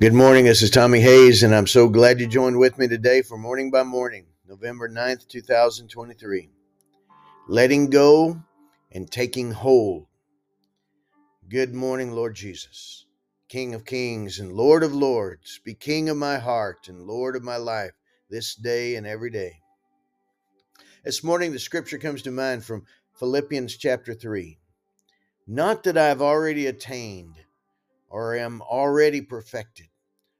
Good morning. This is Tommy Hays, and I'm so glad you joined with me today for Morning by Morning, November 9th, 2023. Letting go and taking hold. Good morning, Lord Jesus, King of kings and Lord of lords. Be King of my heart and Lord of my life this day and every day. This morning, the scripture comes to mind from Philippians chapter 3. Not that I've already attained or am already perfected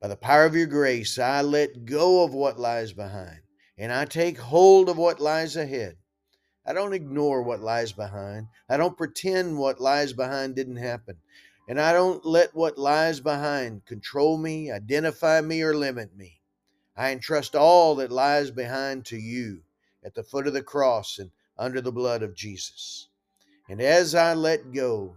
By the power of your grace, I let go of what lies behind and I take hold of what lies ahead. I don't ignore what lies behind. I don't pretend what lies behind didn't happen. And I don't let what lies behind control me, identify me, or limit me. I entrust all that lies behind to you at the foot of the cross and under the blood of Jesus. And as I let go,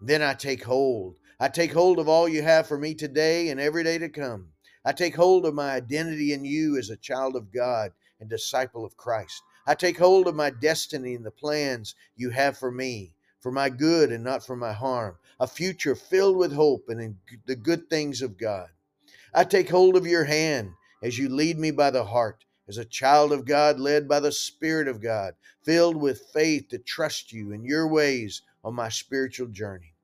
then I take hold I take hold of all you have for me today and every day to come. I take hold of my identity in you as a child of God and disciple of Christ. I take hold of my destiny and the plans you have for me, for my good and not for my harm, a future filled with hope and in the good things of God. I take hold of your hand as you lead me by the heart, as a child of God led by the Spirit of God, filled with faith to trust you in your ways on my spiritual journey.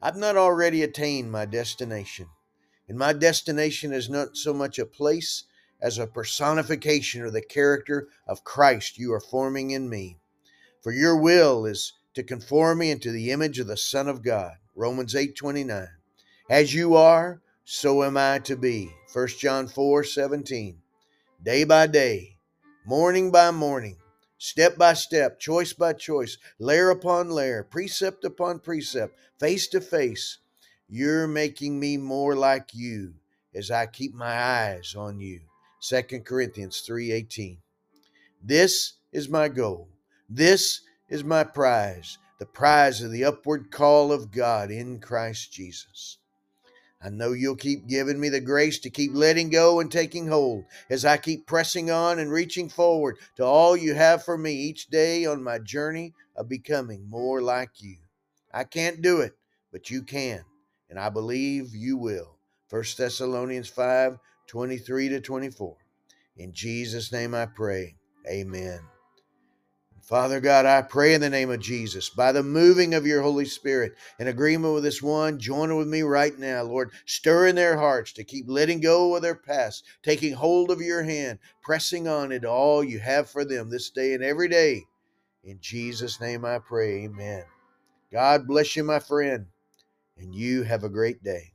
I've not already attained my destination. And my destination is not so much a place as a personification of the character of Christ you are forming in me. For your will is to conform me into the image of the Son of God. Romans 8 29. As you are, so am I to be. 1 John 4 17. Day by day, morning by morning, step by step, choice by choice, layer upon layer, precept upon precept, face to face. You're making me more like you as I keep my eyes on you. 2 Corinthians 3:18. This is my goal. This is my prize, the prize of the upward call of God in Christ Jesus. I know you'll keep giving me the grace to keep letting go and taking hold as I keep pressing on and reaching forward to all you have for me each day on my journey of becoming more like you. I can't do it, but you can, and I believe you will. 1 Thessalonians 5 23 to 24. In Jesus' name I pray. Amen. Father God, I pray in the name of Jesus, by the moving of your Holy Spirit, in agreement with this one, join with me right now, Lord. Stir in their hearts to keep letting go of their past, taking hold of your hand, pressing on into all you have for them this day and every day. In Jesus' name I pray, amen. God bless you, my friend, and you have a great day.